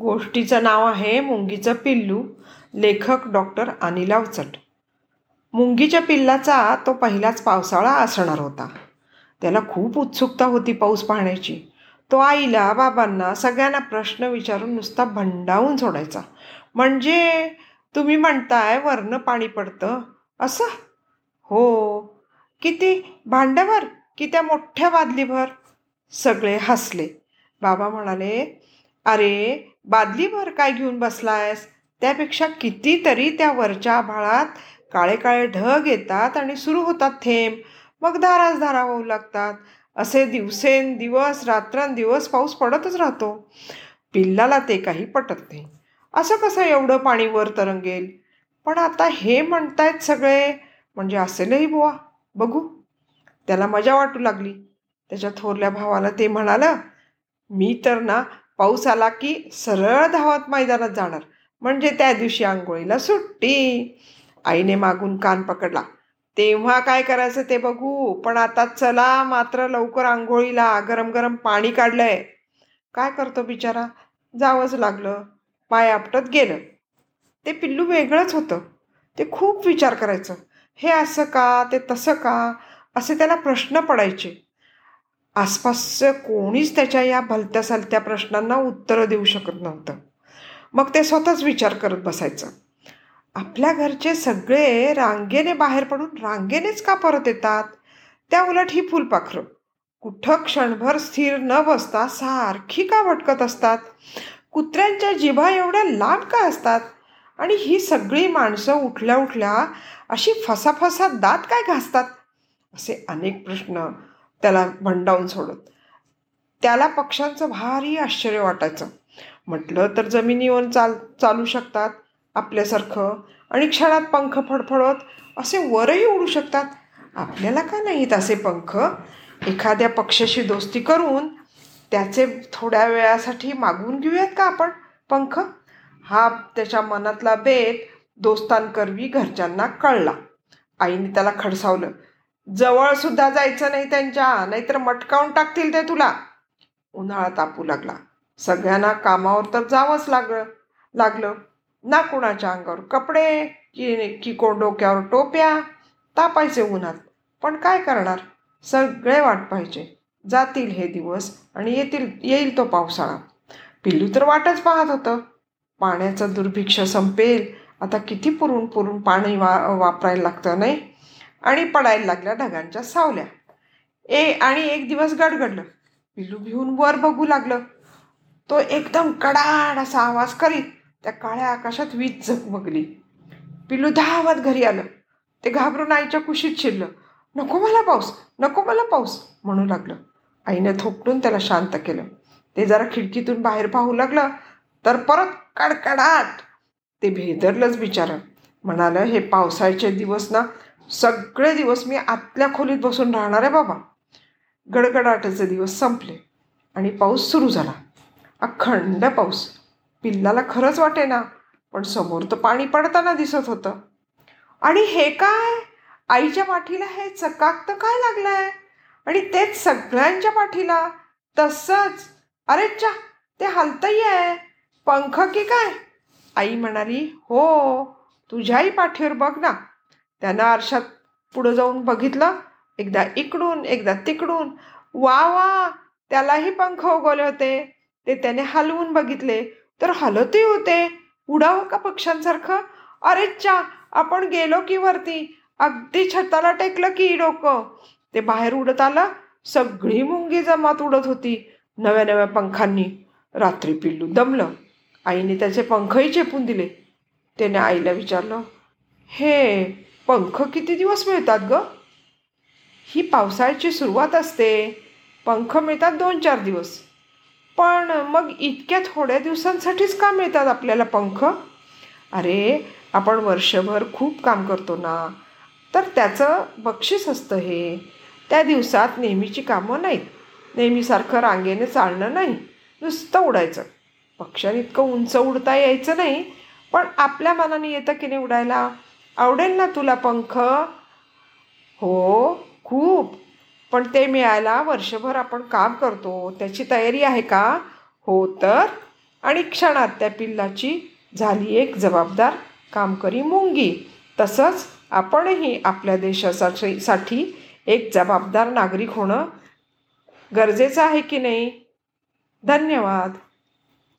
गोष्टीचं नाव आहे मुंगीचं पिल्लू लेखक डॉक्टर अनिल अवचट मुंगीच्या पिल्लाचा तो पहिलाच पावसाळा असणार होता. त्याला खूप उत्सुकता होती पाऊस पाहण्याची. तो आईला बाबांना सगळ्यांना प्रश्न विचारून नुसता भंडावून सोडायचा. म्हणजे तुम्ही म्हणताय वरनं पाणी पडतं. असं? हो. किती? भांड्यावर की त्या मोठ्या बादलीभर? सगळे हसले. बाबा म्हणाले अरे बादलीभर काय घेऊन बसलायस? त्यापेक्षा कितीतरी त्या वरच्या आभाळात काळे काळे ढग येतात आणि सुरू होतात थेंब. मग धारास धारा होऊ लागतात. असे दिवसेन दिवस रात्रंदिवस पाऊस पडतच राहतो. पिल्लाला ते काही पटत नाही. असं कसं एवढं पाणी वर तरंगेल? पण आता हे म्हणतायत सगळे म्हणजे असेलही बुवा. बघू. त्याला मजा वाटू लागली. त्याच्या थोरल्या भावाला ते म्हणालं मी तर ना पाऊस आला की सरळ धावत मैदानात जाणार. म्हणजे त्या दिवशी आंघोळीला सुट्टी. आईने मागून कान पकडला. तेव्हा काय करायचं ते बघू. पण आता चला मात्र लवकर आंघोळीला गरम गरम पाणी काढलंय. काय करतो बिचारा? जावंच लागलं. पाय आपटत गेलं. ते पिल्लू वेगळंच होतं. ते खूप विचार करायचं. हे असं का? ते तसं का? असे त्याला प्रश्न पडायचे. आसपासचं कोणीच त्याच्या या भलत्या सलत्या प्रश्नांना उत्तरं देऊ शकत नव्हतं. मग ते स्वतःच विचार करत बसायचं. आपल्या घरचे सगळे रांगेने बाहेर पडून रांगेनेच का परत येतात? त्या उलट ही फुलपाखरं. कुठं क्षणभर स्थिर न बसता सारखी का भटकत असतात? कुत्र्यांच्या जिभा एवढ्या लांब का असतात? आणि ही सगळी माणसं उठल्या उठल्या अशी फसाफसा दात काय घासतात? असे अनेक प्रश्न त्याला भंडावून सोडत त्याला पक्ष्यांचं भारी आश्चर्य वाटायचं. म्हटलं तर जमिनीवर चाल चालू शकतात आपल्यासारखं आणि क्षणात पंख फडफडत असे वरही उडू शकतात? आपल्याला का नाहीत असे पंख? एखाद्या पक्षाशी दोस्ती करून त्याचे थोड्या वेळासाठी मागवून घेऊयात का आपण पंख? हा त्याच्या मनातला बेत दोस्तांकरवी घरच्यांना कळला. आईने त्याला खडसावलं. जवळ सुद्धा जायचं नाही त्यांच्या नाहीतर मटकावून टाकतील ते तुला. उन्हाळा तापू लागला. सगळ्यांना कामावर तर जावंच लागलं लागलं. ना कुणाच्या अंगावर कपडे की की कोण डोक्यावर टोप्या तापायचे उन्हात. पण काय करणार? सगळे वाट पाहिजे जातील हे दिवस आणि येतील येईल तो पावसाळा. पिल्लू तर वाटच पाहत होतं. पाण्याचं दुर्भिक्ष संपेल. आता किती पुरून पुरून पाणी वा वापरायला लागतं नाही? आणि पडायला लागल्या ढगांच्या सावल्या. ए आणि एक दिवस गडगडलं. पिल्लू भिवून वर बघू लागलं. तो एकदम कडाड असा आवाज करीत त्या काळ्या आकाशात वीज झगमगली. पिल्लू धावत घरी आलं. ते घाबरून आईच्या कुशीत शिरलं. नको मला पाऊस नको मला पाऊस म्हणू लागलं. आईने थोपटून त्याला शांत केलं. ते जरा खिडकीतून बाहेर पाहू लागलं तर परत कडकडाट. ते भेदरलंच बिचारं. म्हणालं हे पावसाळ्याचे दिवस ना सगळे दिवस मी आतल्या खोलीत बसून राहणार आहे बाबा. गडगडाटाचे दिवस संपले आणि पाऊस सुरू झाला. अखंड पाऊस. पिल्लाला खरंच वाटे ना पण समोर तर पाणी पडताना दिसत होतं. आणि हे काय? आईच्या पाठीला हे चकाक तर काय लागलं आहे आणि तेच सगळ्यांच्या पाठीला. तसंच. अरे चा ते हलतही आहे. पंख की काय? आई म्हणाली हो तुझ्याही पाठीवर बघ ना. त्यानं आरशात पुढं जाऊन बघितलं एकदा इकडून एकदा तिकडून. वा वा त्यालाही पंख उगवले होते. ते त्याने हलवून बघितले. तर हलतही होते. उडावं का पक्ष्यांसारखं? अरे चा आपण गेलो की वरती? अगदी छताला टेकलं की डोकं. ते बाहेर उडत आलं. सगळी मुंगी जमात उडत होती नव्या नव्या पंखांनी. रात्री पिल्लू दमलं. आईने त्याचे पंखही चेपून दिले. त्याने आईला विचारलं हे पंख किती दिवस मिळतात ग? ही पावसाळ्याची सुरुवात असते. पंख मिळतात दोन चार दिवस. पण मग इतक्या थोड्या दिवसांसाठीच का मिळतात आपल्याला पंख? अरे आपण वर्षभर खूप काम करतो ना. तर त्याचं बक्षीस असतं हे. त्या दिवसात नेहमीची कामं नाहीत. नेहमीसारखं रांगेने चालणं नाही. नुसतं उडायचं. पक्ष्याने इतकं उंच उडता यायचं नाही. पण आपल्या मनाने येतं की नाही उडायला? आवडेल ना तुला पंख? हो खूप. पण ते मिळायला वर्षभर आपण काम करतो. त्याची तयारी आहे का? हो तर. आणि क्षणात त्या पिल्लाची झाली एक जबाबदार कामकरी मुंगी. तसंच आपणही आपल्या देशासाठी साठी एक जबाबदार नागरिक होणं गरजेचं आहे की नाही? धन्यवाद.